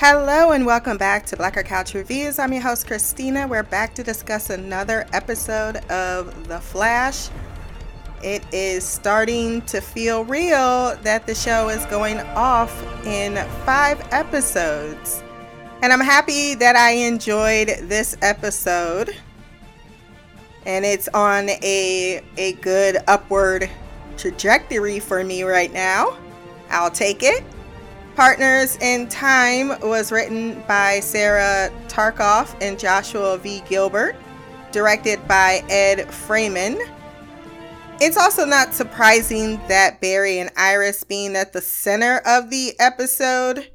Hello and welcome back to Black Girl Couch Reviews. I'm your host, Christina. We're back to discuss another episode of The Flash. It is starting to feel real that the show is going off in five episodes. And I'm happy that I enjoyed this episode. And it's on a, a good upward trajectory for me right now. I'll take it. Partners in Time was written by Sarah Tarkoff and Joshua V. Gilbert, directed by Ed Freeman. It's also not surprising that Barry and Iris being at the center of the episode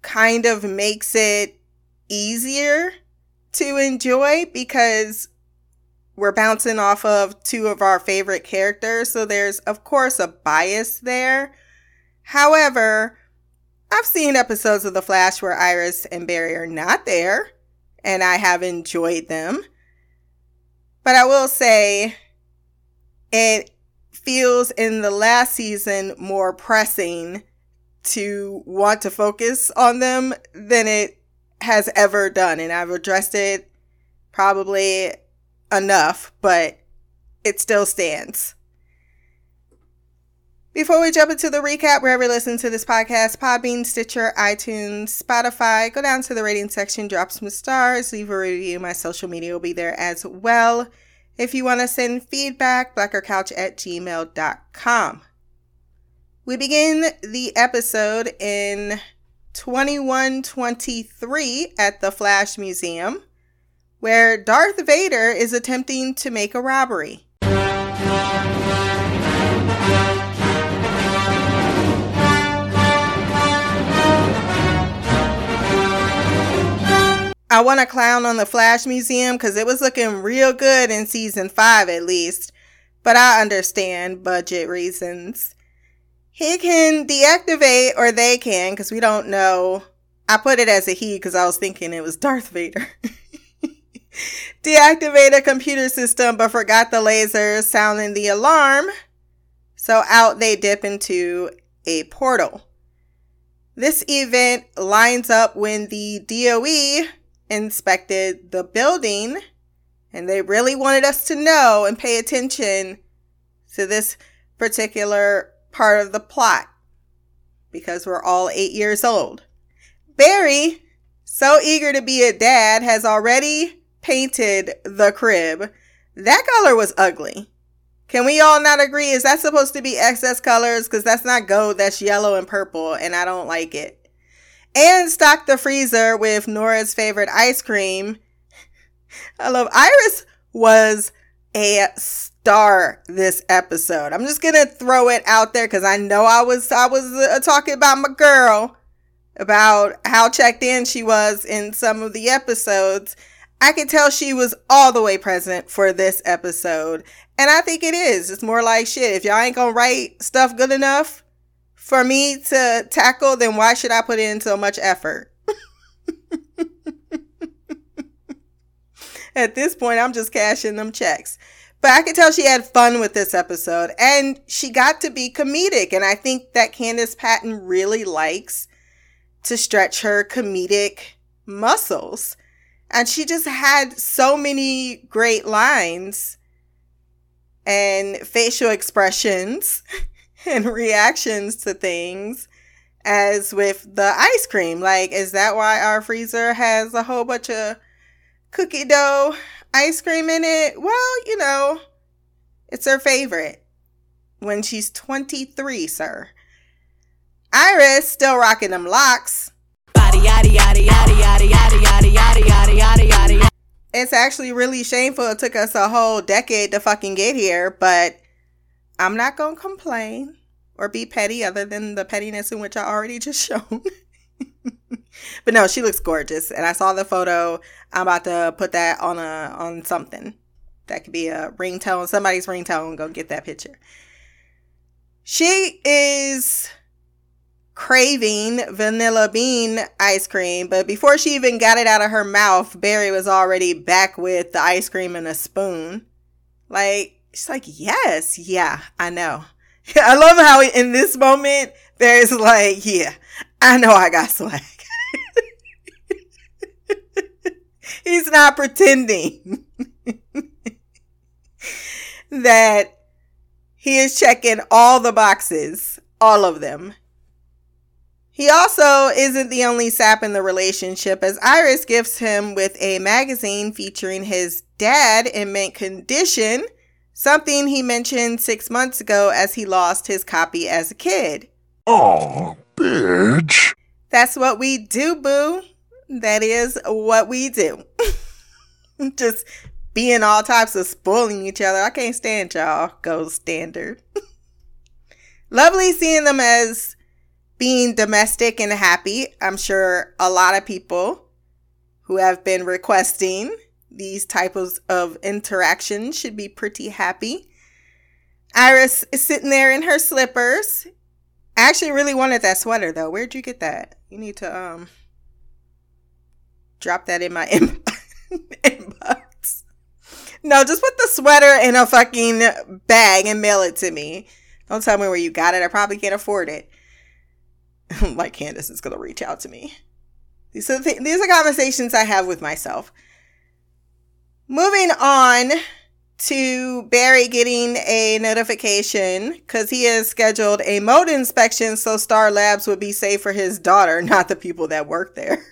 kind of makes it easier to enjoy because we're bouncing off of two of our favorite characters. So there's, of course, a bias there. However, I've seen episodes of The Flash where Iris and Barry are not there, and I have enjoyed them. But I will say it feels in the last season more pressing to want to focus on them than it has ever done. And I've addressed it probably enough, but it still stands. Before we jump into the recap, wherever you listen to this podcast, Podbean, Stitcher, iTunes, Spotify, go down to the rating section, drop some stars, leave a review. My social media will be there as well. If you want to send feedback, blackgirlcouch at gmail.com. We begin the episode in 2123 at the Flash Museum, where Darth Vader is attempting to make a robbery. I want to clown on the Flash Museum because it was looking real good in season five, at least. But I understand budget reasons. He can deactivate, or they can, because we don't know. I put it as a he because I was thinking it was Darth Vader. deactivate a computer system, but forgot the laser sounding the alarm. So out they dip into a portal. This event lines up when the DOE inspected the building and they really wanted us to know and pay attention to this particular part of the plot because we're all eight years old. Barry, so eager to be a dad, has already painted the crib. That color was ugly. Can we all not agree? Is that supposed to be excess colors? Because that's not gold, that's yellow and purple, and I don't like it and stock the freezer with Nora's favorite ice cream. I love Iris was a star this episode. I'm just gonna throw it out there because I know I was I was uh, talking about my girl about how checked in she was in some of the episodes. I could tell she was all the way present for this episode. And I think it is. It's more like shit. If y'all ain't gonna write stuff good enough, for me to tackle, then why should I put in so much effort? At this point, I'm just cashing them checks. But I could tell she had fun with this episode and she got to be comedic. And I think that Candice Patton really likes to stretch her comedic muscles. And she just had so many great lines and facial expressions and reactions to things as with the ice cream. Like, is that why our freezer has a whole bunch of cookie dough ice cream in it? Well, you know, it's her favorite when she's 23, sir. Iris still rocking them locks. It's actually really shameful. It took us a whole decade to fucking get here, but I'm not to complain or be petty other than the pettiness in which I already just shown. but no, she looks gorgeous and I saw the photo. I'm about to put that on a on something. That could be a ringtone, somebody's ringtone. Go get that picture. She is craving vanilla bean ice cream, but before she even got it out of her mouth, Barry was already back with the ice cream and a spoon. Like, She's like, yes, yeah, I know. I love how in this moment there's like, yeah, I know I got swag. He's not pretending that he is checking all the boxes, all of them. He also isn't the only sap in the relationship, as Iris gifts him with a magazine featuring his dad in mint condition, something he mentioned six months ago as he lost his copy as a kid. Oh, bitch. That's what we do, boo. That is what we do. Just being all types of spoiling each other. I can't stand y'all. Goes standard. Lovely seeing them as being domestic and happy. I'm sure a lot of people who have been requesting these types of interactions should be pretty happy. Iris is sitting there in her slippers. I actually really wanted that sweater though. Where'd you get that? You need to um drop that in my inbox. No, just put the sweater in a fucking bag and mail it to me. Don't tell me where you got it. I probably can't afford it. like Candice is to reach out to me. These are, th- these are conversations I have with myself. Moving on to Barry getting a notification because he has scheduled a mold inspection so Star Labs would be safe for his daughter, not the people that work there.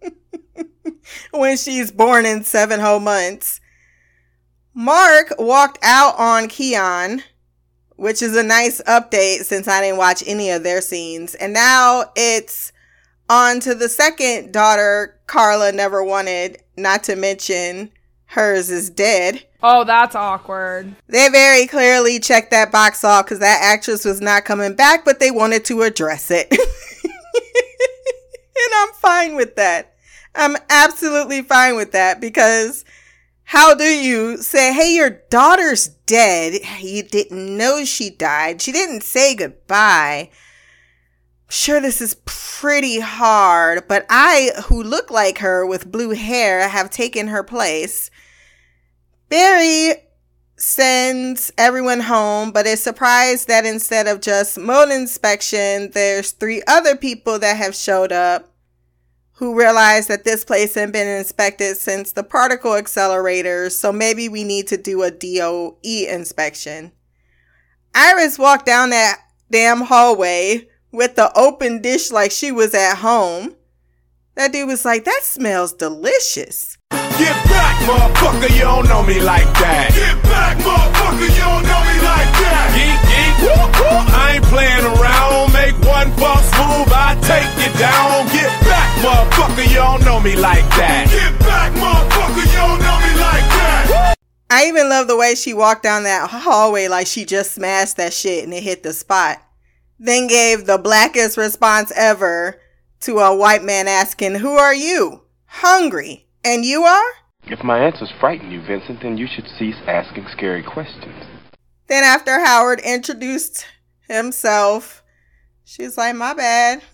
when she's born in seven whole months. Mark walked out on Khione, which is a nice update since I didn't watch any of their scenes. And now it's on to the second daughter Carla never wanted, not to mention hers is dead. Oh, that's awkward. They very clearly checked that box off because that actress was not coming back, but they wanted to address it. and I'm fine with that. I'm absolutely fine with that because how do you say, hey, your daughter's dead? You didn't know she died. She didn't say goodbye. Sure, this is pretty hard, but I, who look like her with blue hair, have taken her place. Barry sends everyone home, but is surprised that instead of just mold inspection, there's three other people that have showed up who realize that this place had been inspected since the particle accelerators, so maybe we need to do a DOE inspection. Iris walked down that damn hallway with the open dish like she was at home. That dude was like, that smells delicious. Get back, motherfucker, you don't know me like that. Get back, motherfucker, you don't know me like that. Geek, geek, woo, woo. I ain't playing around. Make one false move, I take you down. Get back, motherfucker, you don't know me like that. Get back, motherfucker, you don't know me like that. I even love the way she walked down that hallway like she just smashed that shit and it hit the spot. Then gave the blackest response ever to a white man asking, Who are you? Hungry. And you are? If my answers frighten you, Vincent, then you should cease asking scary questions. Then, after Howard introduced himself, she's like, My bad.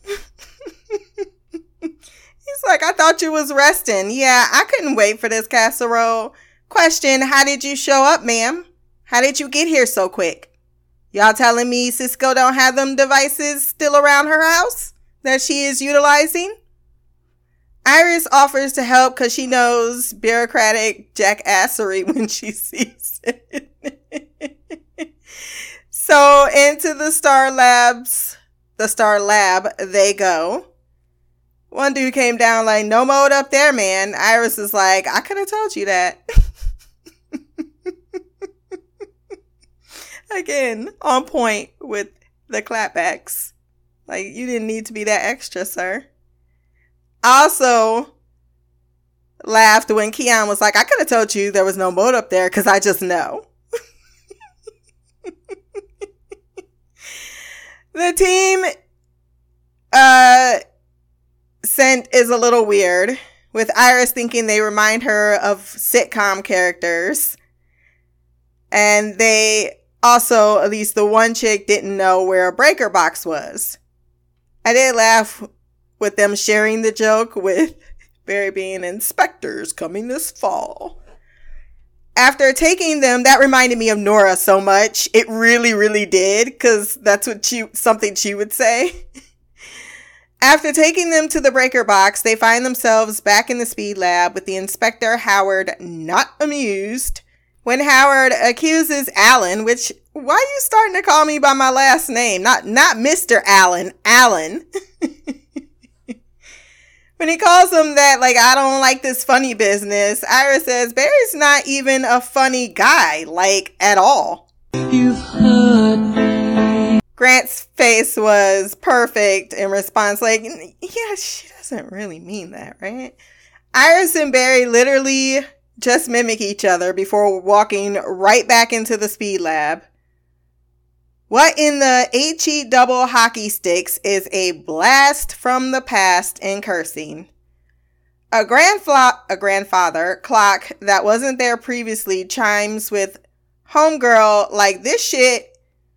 He's like, I thought you was resting. Yeah, I couldn't wait for this casserole. Question How did you show up, ma'am? How did you get here so quick? Y'all telling me Cisco don't have them devices still around her house that she is utilizing? Iris offers to help because she knows bureaucratic jackassery when she sees it. so into the Star Labs, the Star Lab, they go. One dude came down like, no mold up there, man. Iris is like, I could have told you that. Again, on point with the clapbacks. Like, you didn't need to be that extra, sir also laughed when Khione was like, I could have told you there was no boat up there because I just know. the team uh sent is a little weird with Iris thinking they remind her of sitcom characters. And they also, at least the one chick didn't know where a breaker box was. I did laugh with them sharing the joke with Barry being inspectors coming this fall. After taking them, that reminded me of Nora so much. It really, really did, because that's what she something she would say. After taking them to the breaker box, they find themselves back in the speed lab with the inspector Howard not amused. When Howard accuses Alan, which why are you starting to call me by my last name? Not not Mr. Allen, Alan. when he calls him that, like, I don't like this funny business, Iris says Barry's not even a funny guy, like, at all. You've hurt me. Grant's face was perfect in response, like, yeah, she doesn't really mean that, right? Iris and Barry literally just mimic each other before walking right back into the speed lab. What in the HE double hockey sticks is a blast from the past in cursing? A grandfla- a grandfather clock that wasn't there previously chimes with homegirl like this shit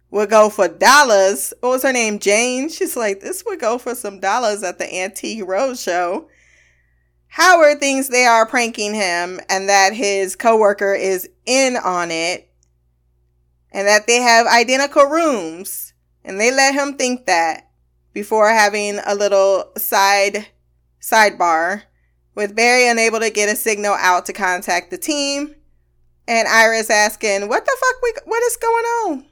would go for dollars. What was her name? Jane. She's like, this would go for some dollars at the Antique Roadshow. Howard thinks they are pranking him and that his coworker is in on it and that they have identical rooms. And they let him think that before having a little side sidebar with Barry unable to get a signal out to contact the team and Iris asking, "What the fuck we what is going on?"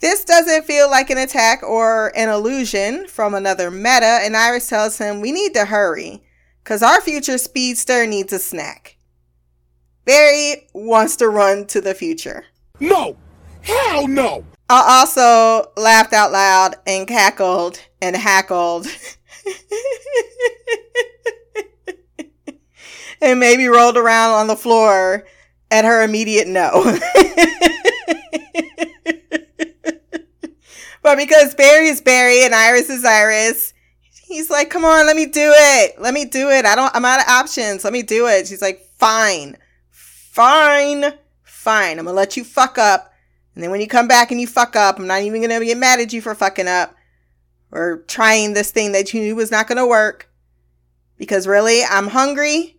This doesn't feel like an attack or an illusion from another meta, and Iris tells him, We need to hurry. Because our future speedster needs a snack. Barry wants to run to the future. No! Hell no! I also laughed out loud and cackled and hackled. and maybe rolled around on the floor at her immediate no. but because Barry is Barry and Iris is Iris, He's like, come on, let me do it. Let me do it. I don't, I'm out of options. Let me do it. She's like, fine, fine, fine. I'm to let you fuck up. And then when you come back and you fuck up, I'm not even to get mad at you for fucking up or trying this thing that you knew was not to work. Because really, I'm hungry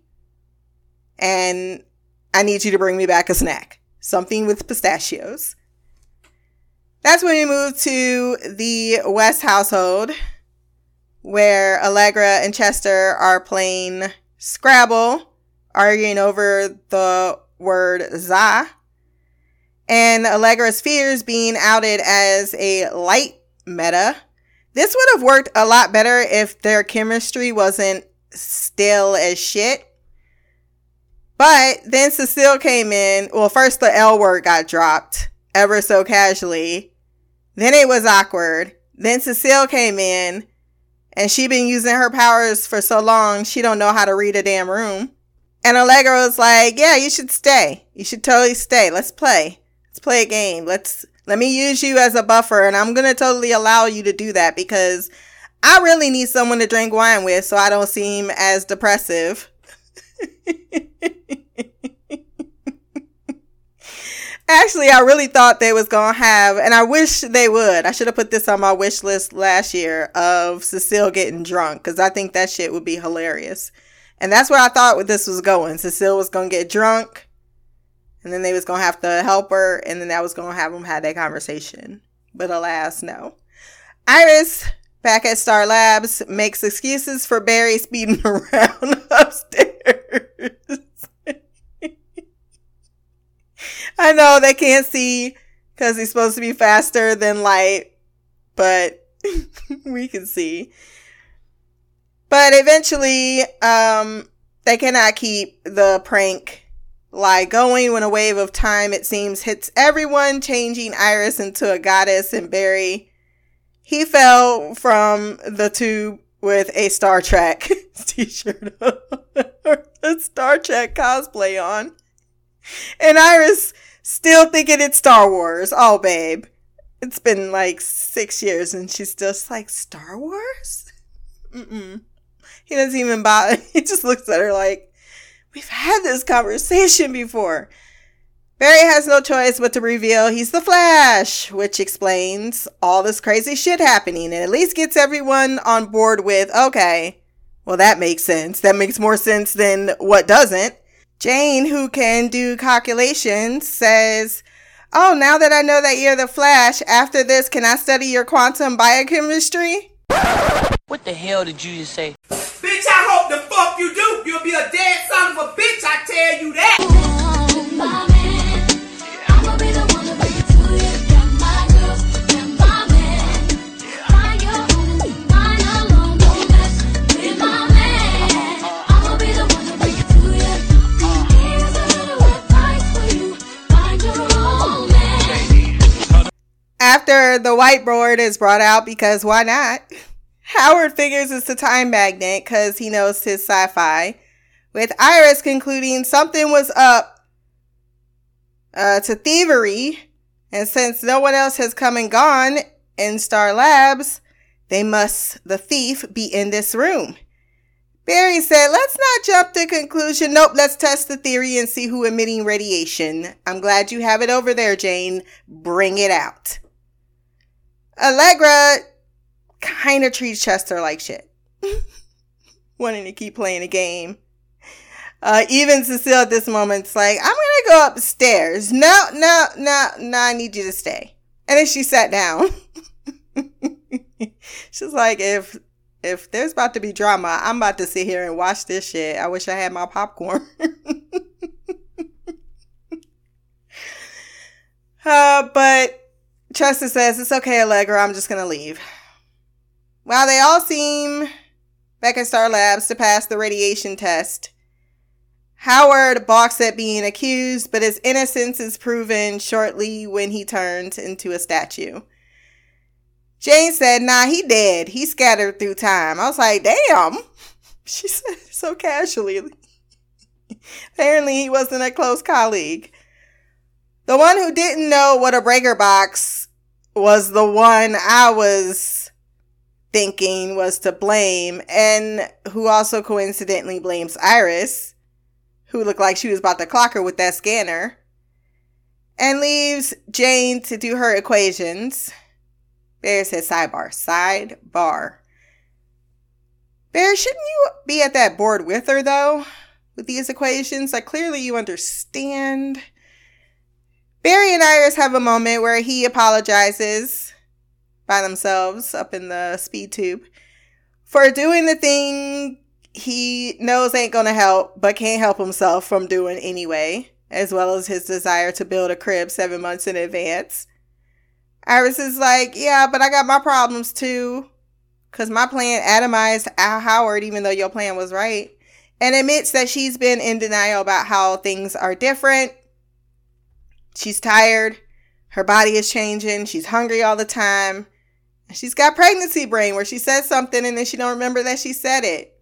and I need you to bring me back a snack. Something with pistachios. That's when we move to the West household where Allegra and Chester are playing Scrabble, arguing over the word za. And Allegra's fears being outed as a light meta. This would have worked a lot better if their chemistry wasn't still as shit. But then Cecile came in. Well, first the L word got dropped ever so casually. Then it was awkward. Then Cecile came in and she been using her powers for so long, she don't know how to read a damn room. And Allegra was like, yeah, you should stay. You should totally stay. Let's play. Let's play a game. Let's, let me use you as a buffer. And I'm to totally allow you to do that because I really need someone to drink wine with so I don't seem as depressive. Actually, I really thought they was gonna have, and I wish they would. I should have put this on my wish list last year of Cecile getting drunk because I think that shit would be hilarious. And that's where I thought this was going. Cecile was gonna get drunk, and then they was gonna have to help her, and then that was gonna have them have that conversation. But alas, no. Iris back at Star Labs makes excuses for Barry speeding around upstairs. I know they can't see because he's supposed to be faster than light, but we can see. But eventually, um, they cannot keep the prank lie going when a wave of time, it seems, hits everyone, changing Iris into a goddess and Barry. He fell from the tube with a Star Trek t-shirt a Star Trek cosplay on. And Iris still thinking it's Star Wars. Oh, babe. It's been like six years and she's just like, Star Wars? Mm-mm. He doesn't even bother. He just looks at her like, we've had this conversation before. Barry has no choice but to reveal he's the Flash, which explains all this crazy shit happening and at least gets everyone on board with, okay, well, that makes sense. That makes more sense than what doesn't. Jane, who can do calculations, says, Oh, now that I know that you're the Flash, after this, can I study your quantum biochemistry? What the hell did you just say? Bitch, I hope the fuck you do. You'll be a dead son of a bitch, I tell you that. Oh, After the whiteboard is brought out, because why not? Howard figures it's a time magnet because he knows his sci fi, with Iris concluding something was up uh, to thievery, and since no one else has come and gone in Star Labs, they must, the thief, be in this room. Barry said, let's not jump to conclusion. Nope, let's test the theory and see who emitting radiation. I'm glad you have it over there, Jane. Bring it out. Allegra kind of treats Chester like shit, wanting to keep playing a game. Uh, even Cecile at this moment's like, I'm gonna go upstairs. No, no, no, no, I need you to stay. And then she sat down. She's like, if if there's about to be drama, I'm about to sit here and watch this shit. I wish I had my popcorn. uh, but Chester says, It's okay, Allegra. I'm just going to leave. While they all seem back at Star Labs to pass the radiation test, Howard balks at being accused, but his innocence is proven shortly when he turns into a statue. Jane said, Nah, he dead. He scattered through time. I was like, Damn. She said so casually. Apparently, he wasn't a close colleague. The one who didn't know what a breaker box was the one I was thinking was to blame, and who also coincidentally blames Iris, who looked like she was about to clock her with that scanner, and leaves Jane to do her equations. Bear says sidebar. Sidebar. Bear, shouldn't you be at that board with her though? With these equations? Like clearly you understand. Barry and Iris have a moment where he apologizes by themselves up in the speed tube for doing the thing he knows ain't gonna help, but can't help himself from doing anyway, as well as his desire to build a crib seven months in advance. Iris is like, yeah, but I got my problems too. Because my plan atomized Al Howard, even though your plan was right. And admits that she's been in denial about how things are different. She's tired. Her body is changing. She's hungry all the time. She's got pregnancy brain where she says something and then she don't remember that she said it.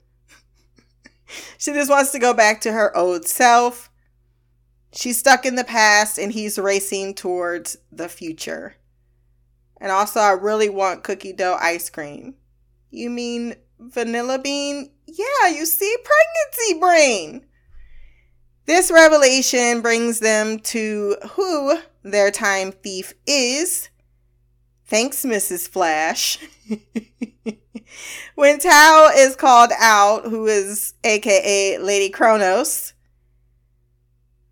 she just wants to go back to her old self. She's stuck in the past and he's racing towards the future. And also, I really want cookie dough ice cream. You mean vanilla bean? Yeah, you see, pregnancy brain. This revelation brings them to who their time thief is. Thanks, Mrs. Flash. when Tao is called out, who is aka Lady Kronos,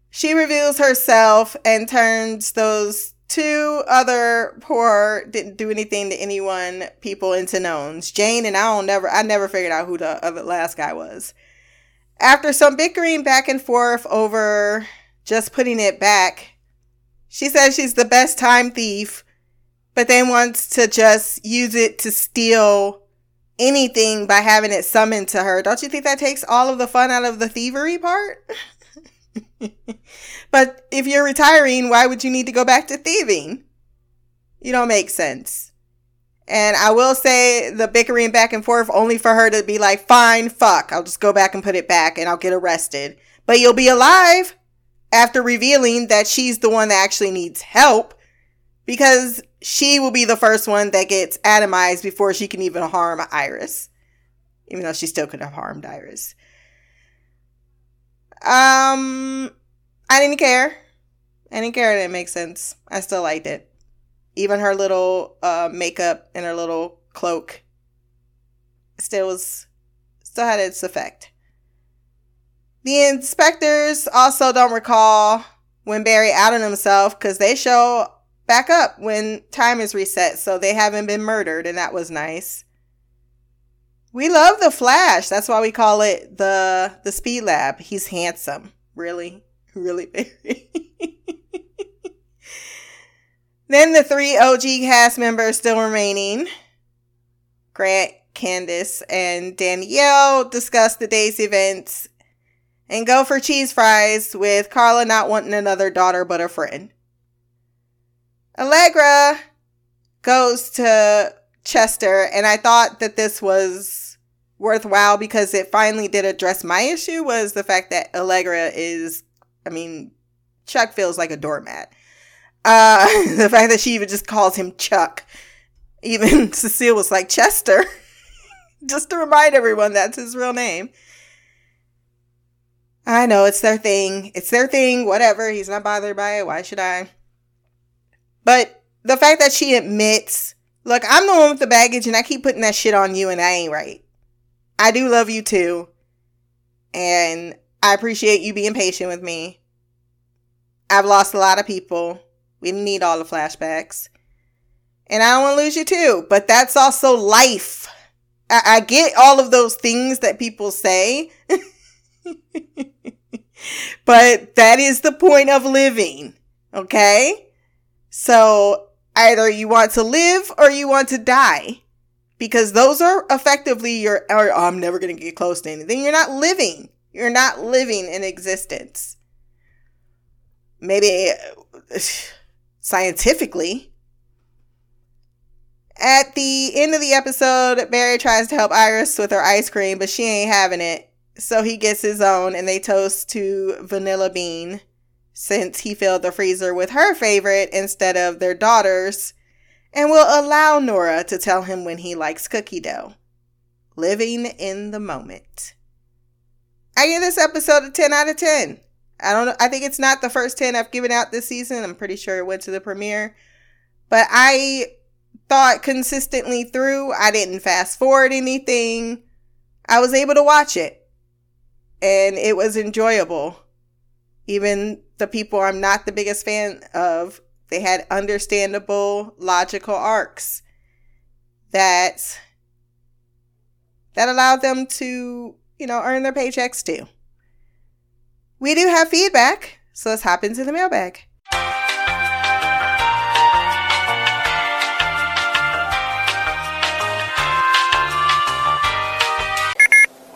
she reveals herself and turns those two other poor didn't do anything to anyone people into knowns. Jane and I don't never I never figured out who the other last guy was. After some bickering back and forth over just putting it back, she says she's the best time thief, but then wants to just use it to steal anything by having it summoned to her. Don't you think that takes all of the fun out of the thievery part? but if you're retiring, why would you need to go back to thieving? You don't make sense. And I will say the bickering back and forth only for her to be like, fine, fuck, I'll just go back and put it back and I'll get arrested. But you'll be alive after revealing that she's the one that actually needs help because she will be the first one that gets atomized before she can even harm Iris. Even though she still could have harmed Iris. Um, I didn't care. I didn't care. It didn't make sense. I still liked it. Even her little uh, makeup and her little cloak still was still had its effect. The inspectors also don't recall when Barry outed himself because they show back up when time is reset, so they haven't been murdered, and that was nice. We love the Flash. That's why we call it the the Speed Lab. He's handsome. Really, really very. Then the three OG cast members still remaining. Grant, Candice, and Danielle discuss the day's events and go for cheese fries with Carla not wanting another daughter but a friend. Allegra goes to Chester, and I thought that this was worthwhile because it finally did address my issue was the fact that Allegra is, I mean, Chuck feels like a doormat. Uh, the fact that she even just calls him Chuck. Even Cecile was like, Chester. just to remind everyone that's his real name. I know it's their thing. It's their thing. Whatever. He's not bothered by it. Why should I? But the fact that she admits, look, I'm the one with the baggage and I keep putting that shit on you and I ain't right. I do love you too. And I appreciate you being patient with me. I've lost a lot of people. We need all the flashbacks. And I don't want to lose you too. But that's also life. I, I get all of those things that people say. but that is the point of living. Okay? So either you want to live or you want to die. Because those are effectively your, or, oh, I'm never going to get close to anything. You're not living. You're not living in existence. Maybe scientifically. At the end of the episode, Barry tries to help Iris with her ice cream, but she ain't having it. So he gets his own and they toast to Vanilla Bean since he filled the freezer with her favorite instead of their daughter's and will allow Nora to tell him when he likes cookie dough. Living in the moment. I give this episode a 10 out of 10. I don't know. I think it's not the first 10 I've given out this season. I'm pretty sure it went to the premiere. But I thought consistently through, I didn't fast forward anything. I was able to watch it and it was enjoyable. Even the people I'm not the biggest fan of, they had understandable, logical arcs that that allowed them to, you know, earn their paychecks too. We do have feedback, so let's hop into the mailbag.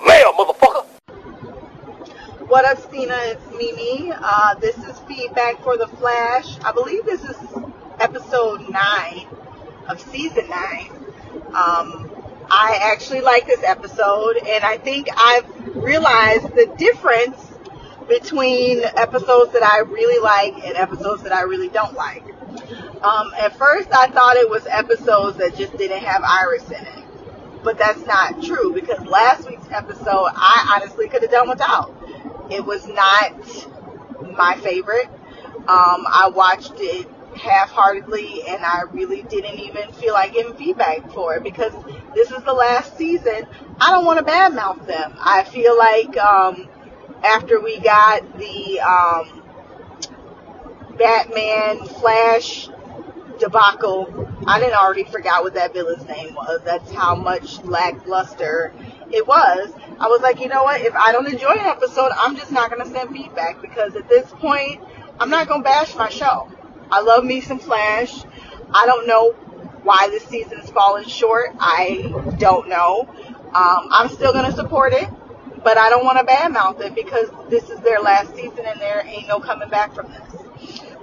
Mail, motherfucker! What up, Stina? It's Mimi. Uh, this is feedback for The Flash. I believe this is episode 9 of season 9. Um, I actually like this episode, and I think I've realized the difference between episodes that I really like and episodes that I really don't like. Um, at first, I thought it was episodes that just didn't have Iris in it. But that's not true because last week's episode, I honestly could have done without. It was not my favorite. Um, I watched it half-heartedly and I really didn't even feel like giving feedback for it because this is the last season. I don't want to badmouth them. I feel like um, after we got the um, Batman Flash debacle, I didn't already forgot what that villain's name was. That's how much lackluster it was. I was like, you know what? If I don't enjoy an episode, I'm just not going to send feedback because at this point, I'm not going to bash my show. I love me some Flash. I don't know why this season's fallen short. I don't know. Um, I'm still going to support it, but I don't want to badmouth it because this is their last season and there ain't no coming back from this.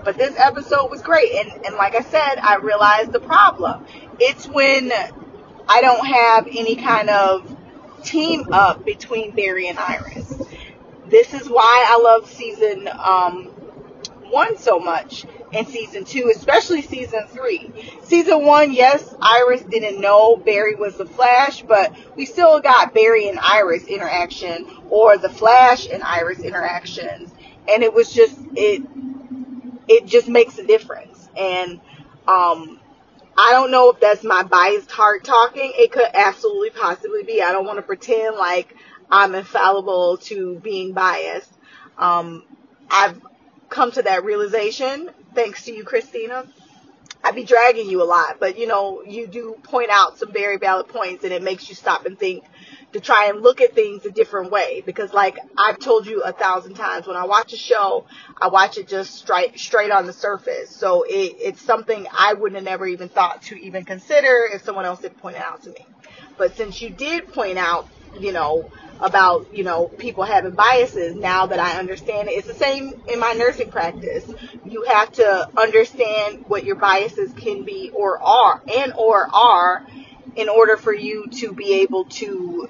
But this episode was great. And, and like I said, I realized the problem. It's when I don't have any kind of team up between Barry and Iris. This is why I love season um, one so much in season two, especially season three. Season one, yes, Iris didn't know Barry was the Flash, but we still got Barry and Iris interaction or the Flash and Iris interactions. And it was just, it, it just makes a difference. And, um, I don't know if that's my biased heart talking. It could absolutely possibly be. I don't want to pretend like I'm infallible to being biased. Um, I've come to that realization thanks to you, Christina. I'd be dragging you a lot, but you know, you do point out some very valid points and it makes you stop and think to try and look at things a different way. Because like I've told you a thousand times, when I watch a show, I watch it just straight, straight on the surface. So it, it's something I wouldn't have never even thought to even consider if someone else had pointed out to me. But since you did point out, you know, about, you know, people having biases now that I understand it. It's the same in my nursing practice. You have to understand what your biases can be or are and or are in order for you to be able to,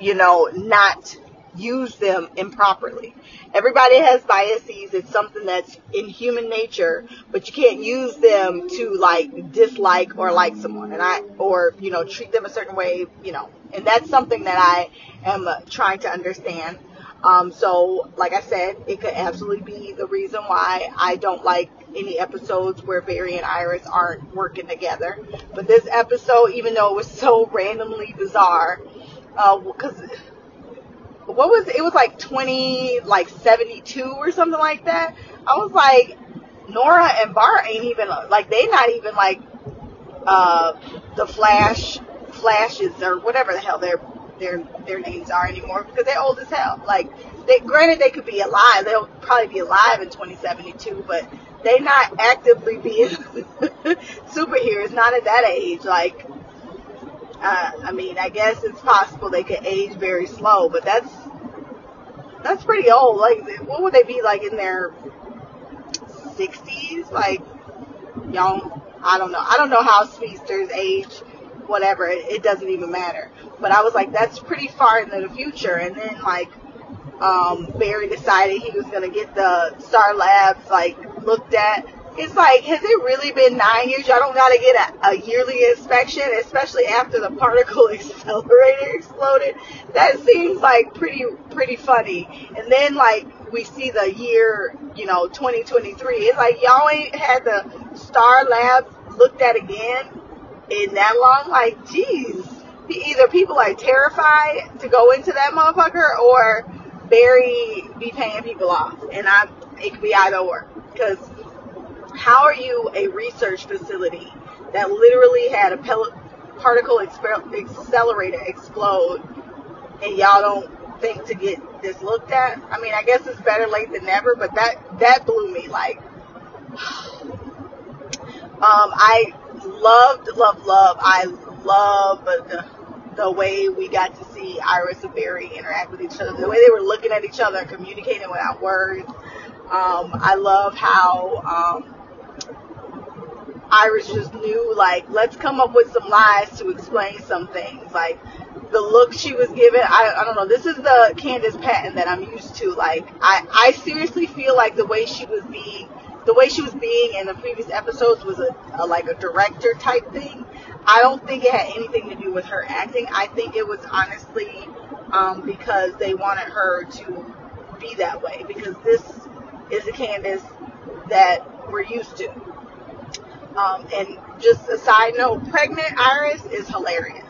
you know, not use them improperly. Everybody has biases. It's something that's in human nature, but you can't use them to like dislike or like someone and I, or, you know, treat them a certain way, you know, and that's something that I am trying to understand. Um, so, like I said, it could absolutely be the reason why I don't like any episodes where Barry and Iris aren't working together. But this episode, even though it was so randomly bizarre, because uh, what was it? Was like 20 like 72 or something like that. I was like nora and bart ain't even like they not even like uh the flash flashes or whatever the hell their their their names are anymore because they're old as hell. Like they granted they could be alive. They'll probably be alive in 2072 but they not actively being superheroes not at that age. Like uh, I mean, I guess it's possible they could age very slow, but that's that's pretty old. Like, what would they be like in their 60s? Like, young? I don't know. I don't know how speedsters age. Whatever. It, it doesn't even matter. But I was like, that's pretty far into the future. And then like, um, Barry decided he was gonna get the Star Labs like looked at it's like, has it really been nine years? Y'all don't gotta get a, a yearly inspection, especially after the particle accelerator exploded. That seems like pretty, pretty funny. And then like, we see the year, you know, 2023. It's like, y'all ain't had the Star Labs looked at again in that long. Like, geez. Either people are terrified to go into that motherfucker or Barry be paying people off. And I, it could be either or. Because how are you a research facility that literally had a particle accelerator explode and y'all don't think to get this looked at? I mean, I guess it's better late than never, but that that blew me like um I loved love love I love the, the way we got to see Iris and Barry interact with each other, the way they were looking at each other and communicating without words. Um, I love how um, Iris just knew, like, let's come up with some lies to explain some things. Like, the look she was given, I, I don't know, this is the Candice Patton that I'm used to. Like, I, I seriously feel like the way she was being, the way she was being in the previous episodes was a, a like a director type thing. I don't think it had anything to do with her acting. I think it was honestly um, because they wanted her to be that way. Because this is the Candice that we're used to. Um, and just a side note, pregnant Iris is hilarious.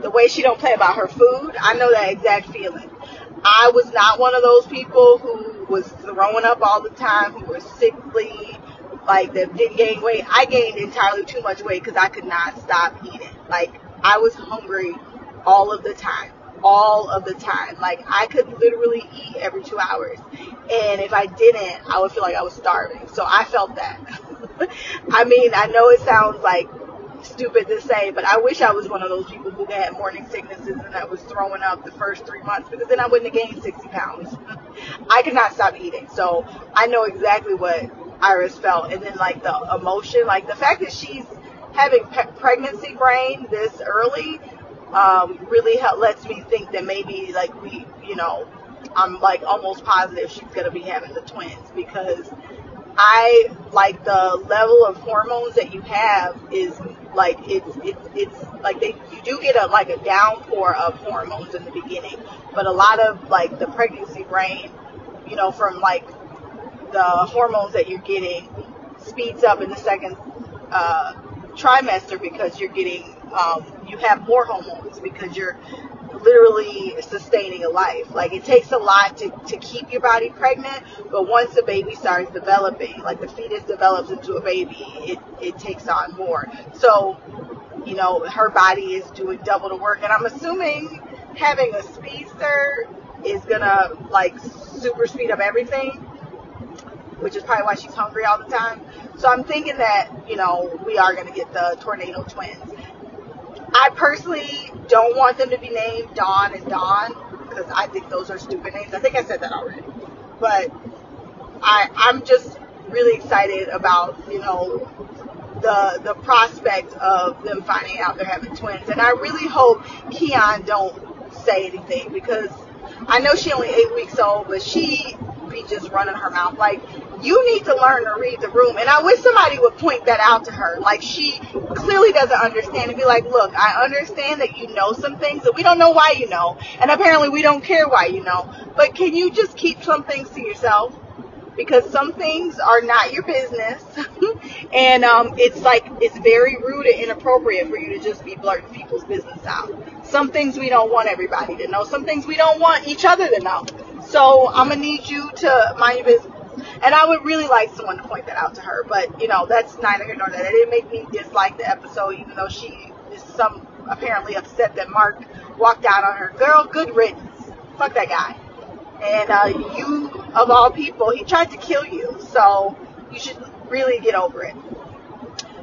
The way she don't play about her food, I know that exact feeling. I was not one of those people who was throwing up all the time, who were sickly, like that didn't gain weight. I gained entirely too much weight because I could not stop eating. Like I was hungry all of the time, all of the time. Like I could literally eat every two hours, and if I didn't, I would feel like I was starving. So I felt that. I mean, I know it sounds like stupid to say, but I wish I was one of those people who had morning sicknesses and that was throwing up the first three months because then I wouldn't have gained 60 pounds. I could not stop eating. So I know exactly what Iris felt. And then like the emotion, like the fact that she's having pe- pregnancy brain this early, um, really help, lets me think that maybe like we, you know, I'm like almost positive she's going to be having the twins because I like the level of hormones that you have is like it's it's it's like they you do get a like a downpour of hormones in the beginning, but a lot of like the pregnancy brain, you know, from like the hormones that you're getting speeds up in the second uh, trimester because you're getting um, you have more hormones because you're literally sustaining a life. Like it takes a lot to, to keep your body pregnant, but once the baby starts developing, like the fetus develops into a baby, it, it takes on more. So, you know, her body is doing double the work. And I'm assuming having a speedster is gonna like super speed up everything, which is probably why she's hungry all the time. So I'm thinking that, you know, we are gonna get the tornado twins. I personally don't want them to be named Dawn and Dawn because I think those are stupid names. I think I said that already. But I I'm just really excited about, you know, the the prospect of them finding out they're having twins. And I really hope Khione don't say anything because I know she only eight weeks old, but she be just running her mouth. Like, you need to learn to read the room. And I wish somebody would point that out to her. Like, she clearly doesn't understand and be like, look, I understand that you know some things that we don't know why you know. And apparently we don't care why you know. But can you just keep some things to yourself? Because some things are not your business. and um, it's like, it's very rude and inappropriate for you to just be blurting people's business out. Some things we don't want everybody to know. Some things we don't want each other to know. So I'm gonna need you to mind your business. And I would really like someone to point that out to her, but you know that's neither here nor there. It didn't make me dislike the episode, even though she is some apparently upset that Mark walked out on her. Girl, good riddance. Fuck that guy. And uh, you, of all people, he tried to kill you, so you should really get over it.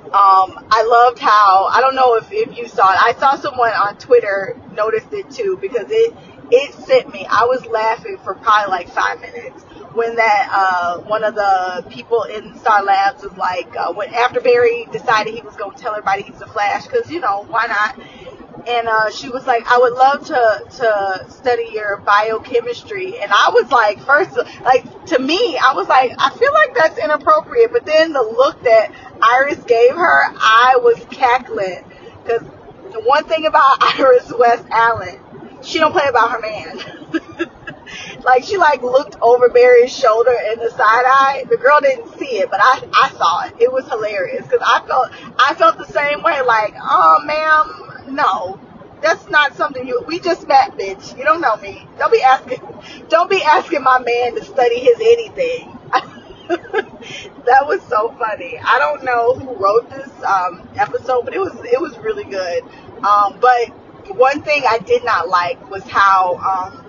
Um, I loved how I don't know if, if you saw it. I saw someone on Twitter noticed it too because it it sent me. I was laughing for probably like five minutes when that uh, one of the people in Star Labs was like, uh, when after Barry decided he was gonna tell everybody he's a Flash, because you know why not? And uh, she was like, I would love to to study your biochemistry. And I was like, first, like to me, I was like, I feel like that's inappropriate. But then the look that Iris gave her, I was cackling because the one thing about Iris West Allen she don't play about her man. like she like looked over Barry's shoulder in the side eye. The girl didn't see it, but I I saw it. It was hilarious because I felt I felt the same way. Like, oh ma'am, no, that's not something you. We just met, bitch. You don't know me. Don't be asking. Don't be asking my man to study his anything. that was so funny. I don't know who wrote this um, episode, but it was it was really good. Um, but one thing I did not like was how um,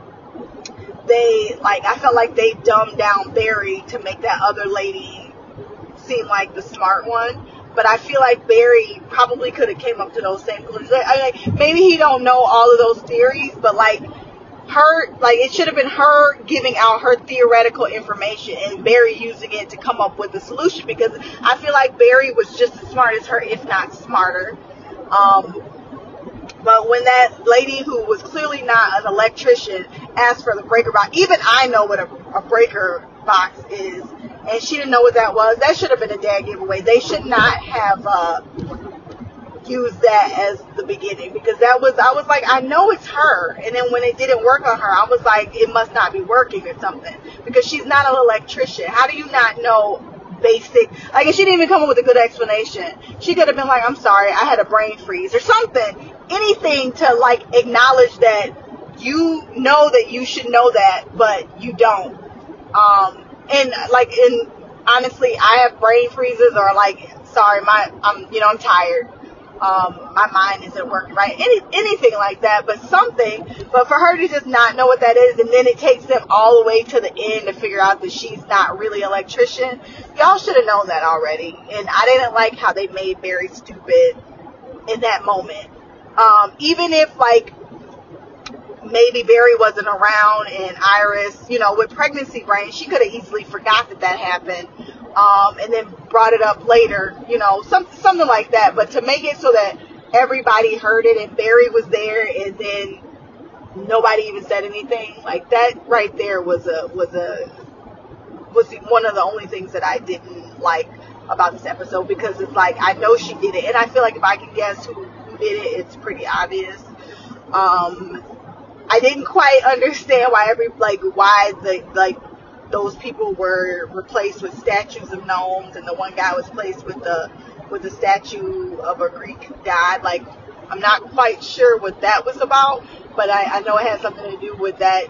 they like I felt like they dumbed down Barry to make that other lady seem like the smart one. But I feel like Barry probably could have came up to those same conclusions. I mean, maybe he don't know all of those theories, but like her, like it should have been her giving out her theoretical information and Barry using it to come up with the solution. Because I feel like Barry was just as smart as her, if not smarter. Um, but when that lady who was clearly not an electrician asked for the breaker box, even I know what a, a breaker box is, and she didn't know what that was. That should have been a dad giveaway. They should not have uh, used that as the beginning because that was I was like I know it's her, and then when it didn't work on her, I was like it must not be working or something because she's not an electrician. How do you not know basic. Like, she didn't even come up with a good explanation. She could have been like, I'm sorry, I had a brain freeze or something. Anything to, like, acknowledge that you know that you should know that, but you don't. Um, and, like, and honestly, I have brain freezes or, like, sorry, my, I'm, you know, I'm tired um, my mind isn't working right, any anything like that, but something. But for her to just not know what that is, and then it takes them all the way to the end to figure out that she's not really an electrician. Y'all should have known that already. And I didn't like how they made Barry stupid in that moment. Um, even if like maybe Barry wasn't around and Iris, you know, with pregnancy brain, she could have easily forgot that that happened um, and then brought it up later, you know, some, something like that. But to make it so that everybody heard it and Barry was there and then nobody even said anything, like that right there was a, was a, was one of the only things that I didn't like about this episode because it's like, I know she did it. And I feel like if I can guess who, did it, it's pretty obvious. Um, I didn't quite understand why every, like, why the, like, those people were replaced with statues of gnomes, and the one guy was placed with the with the statue of a Greek god. Like, I'm not quite sure what that was about, but I, I know it had something to do with that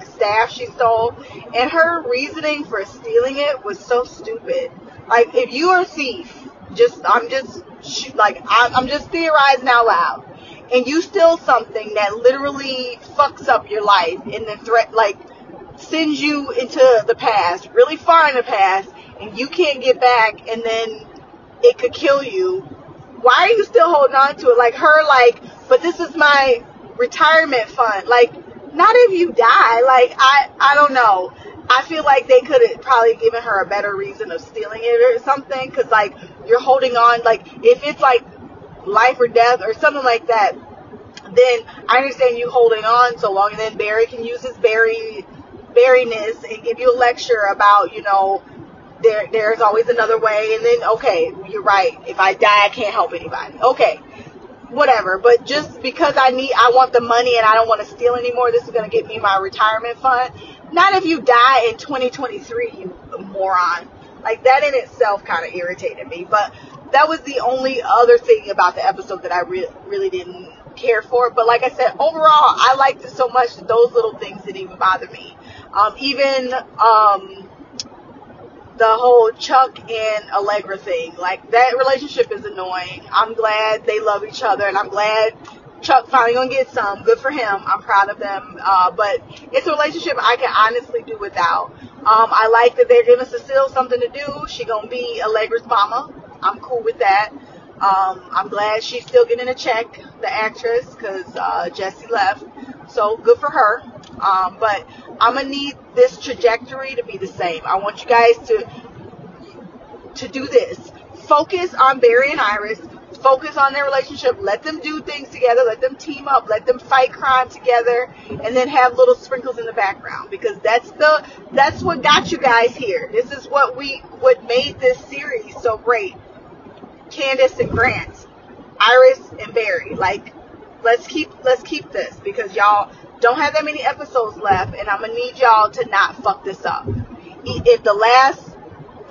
staff she stole. And her reasoning for stealing it was so stupid. Like, if you are a thief, just, I'm just, like, I'm just theorizing out loud. And you steal something that literally fucks up your life and then threat, like, sends you into the past, really far in the past, and you can't get back, and then it could kill you. Why are you still holding on to it? Like her, like, but this is my retirement fund. Like, not if you die. Like, I, I don't know. I feel like they could have probably given her a better reason of stealing it or something. Cause like, you're holding on, like, if it's like life or death or something like that, then I understand you holding on so long. And then Barry can use his Barry, Barryness and give you a lecture about, you know, there there's always another way and then okay you're right if i die i can't help anybody okay whatever but just because i need i want the money and i don't want to steal anymore this is going to get me my retirement fund not if you die in 2023 you moron like that in itself kind of irritated me but that was the only other thing about the episode that i re- really didn't care for but like i said overall i liked it so much that those little things didn't even bother me um, even um, the whole Chuck and Allegra thing. Like that relationship is annoying. I'm glad they love each other, and I'm glad Chuck finally gonna get some. Good for him. I'm proud of them. Uh, but it's a relationship I can honestly do without. Um, I like that they're giving Cecile something to do. She gonna be Allegra's mama. I'm cool with that. Um, I'm glad she's still getting a check, the actress, because uh, Jesse left. So good for her. Um, but I'm gonna need this trajectory to be the same. I want you guys to to do this. Focus on Barry and Iris. Focus on their relationship. Let them do things together. Let them team up. Let them fight crime together, and then have little sprinkles in the background because that's the that's what got you guys here. This is what we what made this series so great. Candice and Grant, Iris and Barry. Like, let's keep let's keep this because y'all don't have that many episodes left, and I'm gonna need y'all to not fuck this up. If the last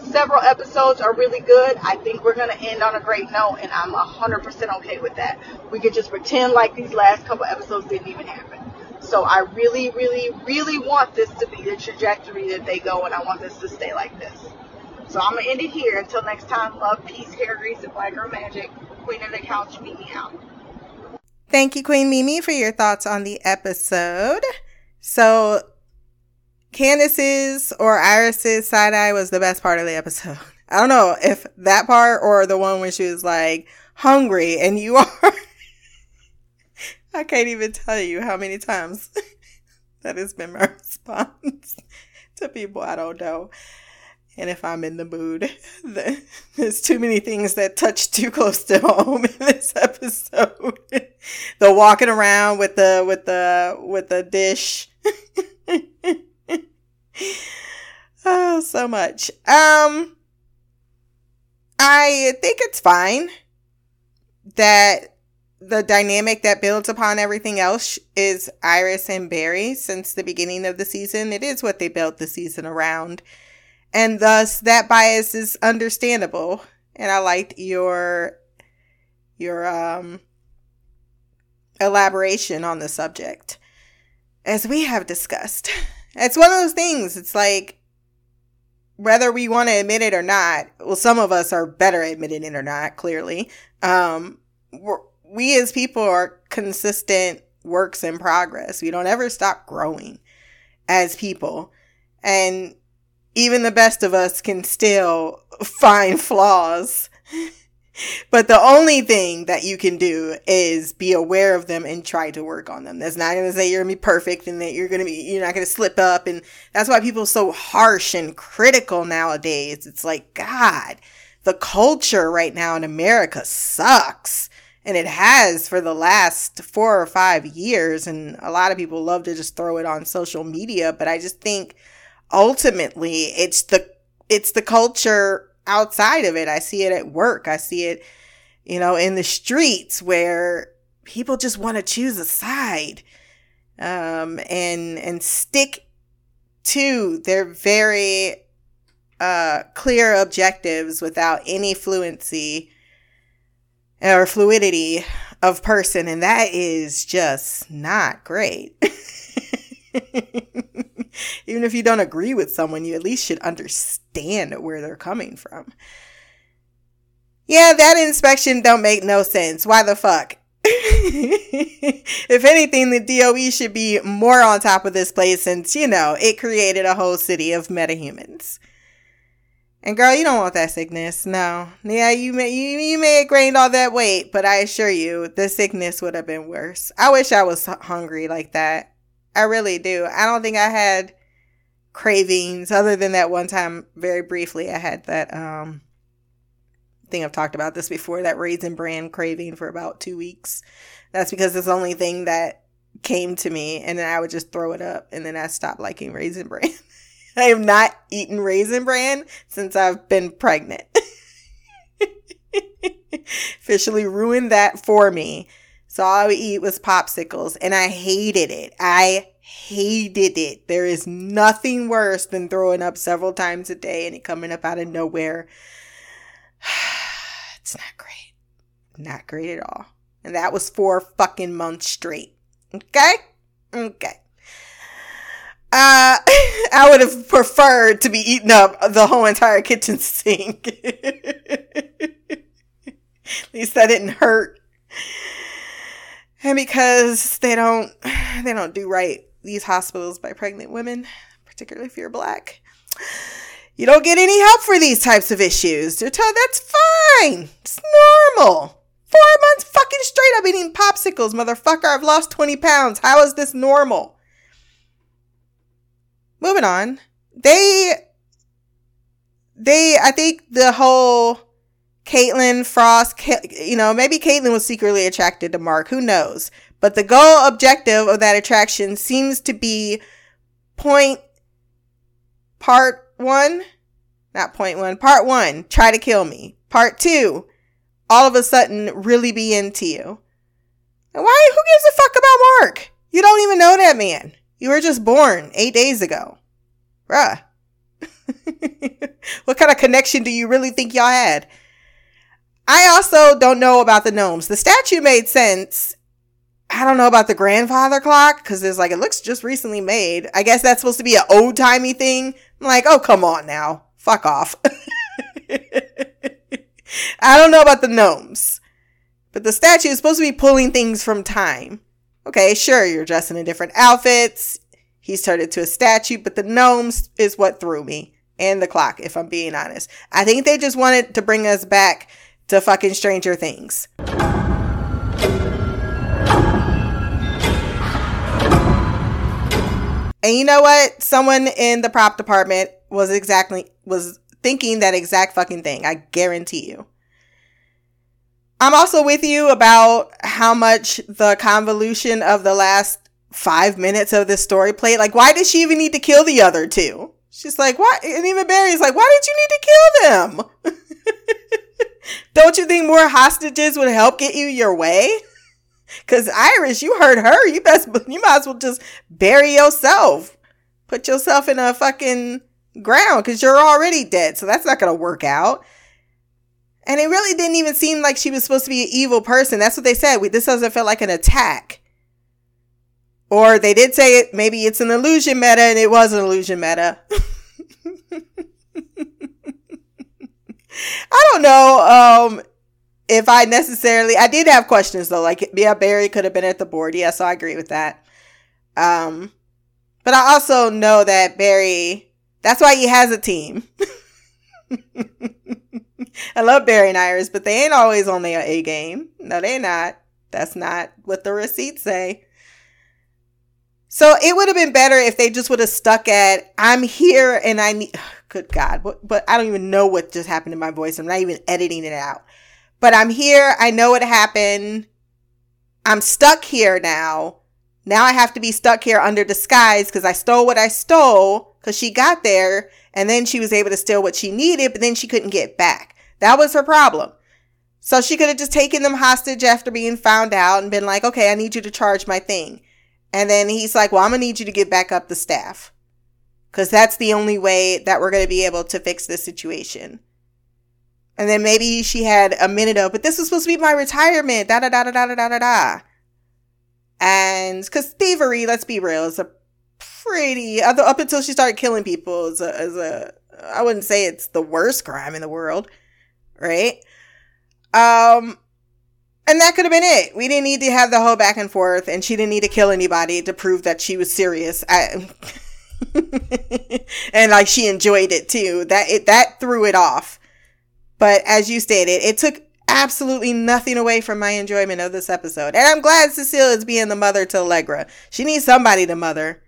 several episodes are really good, I think we're gonna end on a great note, and I'm 100% okay with that. We could just pretend like these last couple episodes didn't even happen. So I really, really, really want this to be the trajectory that they go, and I want this to stay like this. So I'm gonna end it here. Until next time, love, peace, hair grease, and black girl magic. Queen of the couch, meet me out. Thank you, Queen Mimi, for your thoughts on the episode. So, Candice's or Iris's side eye was the best part of the episode. I don't know if that part or the one when she was like hungry and you are. I can't even tell you how many times that has been my response to people I don't know. And if I'm in the mood, there's too many things that touch too close to home in this episode. the walking around with the with the with the dish. oh, so much. Um I think it's fine that the dynamic that builds upon everything else is Iris and Barry since the beginning of the season. It is what they built the season around and thus that bias is understandable and i liked your your um elaboration on the subject as we have discussed it's one of those things. It's like whether we want to admit it or not well some of us are better admitting it or not clearly. Um we as people are consistent works in progress. We don't ever stop growing as people. And even the best of us can still find flaws. But the only thing that you can do is be aware of them and try to work on them. That's not going to say you're going to be perfect and that you're going to be, you're not going to slip up. And that's why people are so harsh and critical nowadays. It's like, God, the culture right now in America sucks. And it has for the last four or five years. And a lot of people love to just throw it on social media. But I just think ultimately it's the it's the culture outside of it. I see it at work. I see it, you know, in the streets where people just want to choose a side um, and and stick to their very uh, clear objectives without any fluency or fluidity of person, and that is just not great. Even if you don't agree with someone, you at least should understand where they're coming from. Yeah, that inspection don't make no sense. Why the fuck? if anything, the DOE should be more on top of this place since, you know, it created a whole city of metahumans. And girl, you don't want that sickness. No. Yeah, you may you, you may have gained all that weight, but I assure you, the sickness would have been worse. I wish I was hungry like that. I really do. I don't think I had cravings other than that one time very briefly I had that um I think I've talked about this before, that raisin bran craving for about two weeks. That's because it's the only thing that came to me and then I would just throw it up and then I stopped liking raisin bran. I have not eaten raisin bran since I've been pregnant. Officially ruined that for me. So all I would eat was popsicles and I hated it. I hated it. There is nothing worse than throwing up several times a day and it coming up out of nowhere. it's not great. Not great at all. And that was four fucking months straight. Okay? Okay. Uh, I would have preferred to be eating up the whole entire kitchen sink. At least that didn't hurt. And because they don't, they don't do right these hospitals by pregnant women, particularly if you're black, you don't get any help for these types of issues. You're that's fine. It's normal. Four months fucking straight I've been eating popsicles, motherfucker. I've lost 20 pounds. How is this normal? moving on. They, they, I think the whole Caitlin Frost, you know, maybe Caitlin was secretly attracted to Mark. Who knows? But the goal objective of that attraction seems to be point part one, not point one, part one, try to kill me. Part two, all of a sudden really be into you. And why, who gives a fuck about Mark? You don't even know that man. You were just born eight days ago. Bruh. what kind of connection do you really think y'all had? I also don't know about the gnomes. The statue made sense. I don't know about the grandfather clock because it's like it looks just recently made. I guess that's supposed to be an old timey thing. I'm like, oh come on now, fuck off. I don't know about the gnomes, but the statue is supposed to be pulling things from time. Okay, sure, you're dressing in different outfits. He's turned into a statue, but the gnomes is what threw me. And the clock, if I'm being honest. I think they just wanted to bring us back to fucking Stranger Things. And you know what? Someone in the prop department was exactly was thinking that exact fucking thing. I guarantee you. I'm also with you about how much the convolution of the last five minutes of this story played. Like, why did she even need to kill the other two? She's like, why? And even Barry's like, why did you need to kill them? Don't you think more hostages would help get you your way? Cause Iris, you hurt her. You best, you might as well just bury yourself. Put yourself in a fucking ground because you're already dead. So that's not gonna work out. And it really didn't even seem like she was supposed to be an evil person. That's what they said. We, this doesn't feel like an attack. Or they did say it, maybe it's an illusion meta and it was an illusion meta. I don't know um, if I necessarily, I did have questions though. Like, yeah, Barry could have been at the board. Yes, yeah, so I agree with that. Um, but I also know that Barry, that's why he has a team. I love Barry and Iris, but they ain't always on their A game. No, they not. That's not what the receipts say. So it would have been better if they just would have stuck at I'm here and I need good God, but, but I don't even know what just happened to my voice. I'm not even editing it out. But I'm here. I know what happened. I'm stuck here now. Now I have to be stuck here under disguise because I stole what I stole because she got there and then she was able to steal what she needed, but then she couldn't get back. That was her problem. So she could have just taken them hostage after being found out and been like, okay, I need you to charge my thing. And then he's like, well, I'm going to need you to get back up the staff because that's the only way that we're going to be able to fix this situation. And then maybe she had a minute of, but this was supposed to be my retirement. Da da da da da da da da. And because thievery, let's be real, is a pretty up until she started killing people is a, is a I wouldn't say it's the worst crime in the world, right? Um, and that could have been it. We didn't need to have the whole back and forth, and she didn't need to kill anybody to prove that she was serious. I, and like she enjoyed it too. That it that threw it off. But as you stated, it took absolutely nothing away from my enjoyment of this episode. And I'm glad Cecile is being the mother to Allegra. She needs somebody to mother.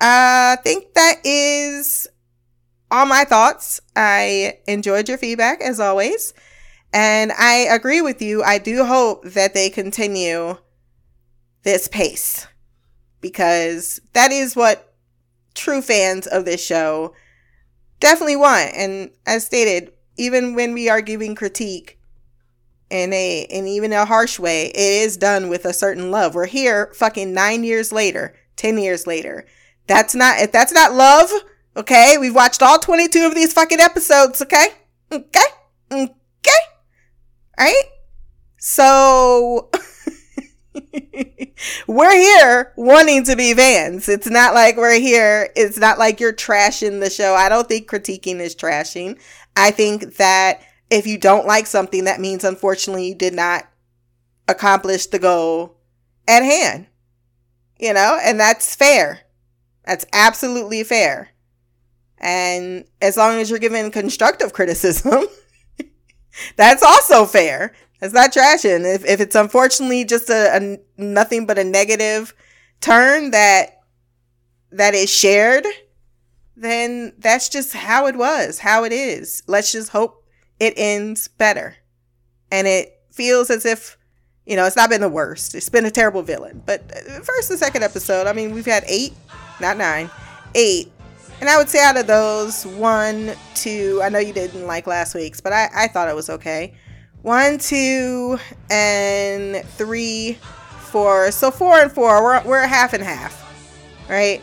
Uh, I think that is all my thoughts. I enjoyed your feedback as always. And I agree with you. I do hope that they continue this pace because that is what true fans of this show definitely want. And as stated, even when we are giving critique in a in even a harsh way, it is done with a certain love. We're here fucking nine years later, ten years later. That's not if that's not love, okay? We've watched all twenty two of these fucking episodes, okay? Okay? Okay? Right? So we're here wanting to be fans. It's not like we're here. It's not like you're trashing the show. I don't think critiquing is trashing. I think that if you don't like something, that means unfortunately you did not accomplish the goal at hand. You know, and that's fair. That's absolutely fair. And as long as you're given constructive criticism, that's also fair. It's not trashing. If, if it's unfortunately just a, a nothing but a negative turn that that is shared, then that's just how it was, how it is. Let's just hope it ends better. And it feels as if, you know, it's not been the worst. It's been a terrible villain. But uh, first and second episode, I mean, we've had eight, not nine, eight and I would say out of those, one, two, I know you didn't like last week's, but I, I thought it was okay. One, two, and three, four. So four and four, we're, we're half and half, right?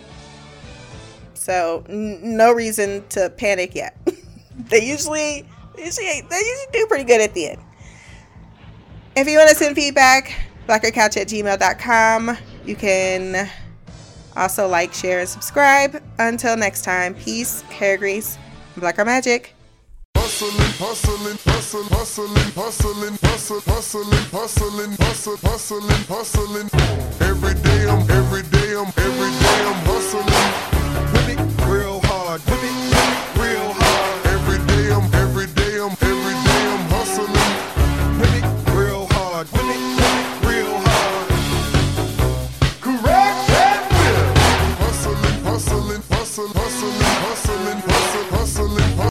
So n- no reason to panic yet. they usually, usually, they usually do pretty good at the end. If you want to send feedback, blackgirlcouch at gmail.com. You can also, like, share, and subscribe. Until next time, peace, hair grease, black or magic. Hustling, hustling, hustling, hustling, hustling, hustling, hustling, hustling, hustling, hustling, hustling. Every day I'm, every day I'm, every day I'm hustling. Whip it real hard, whip it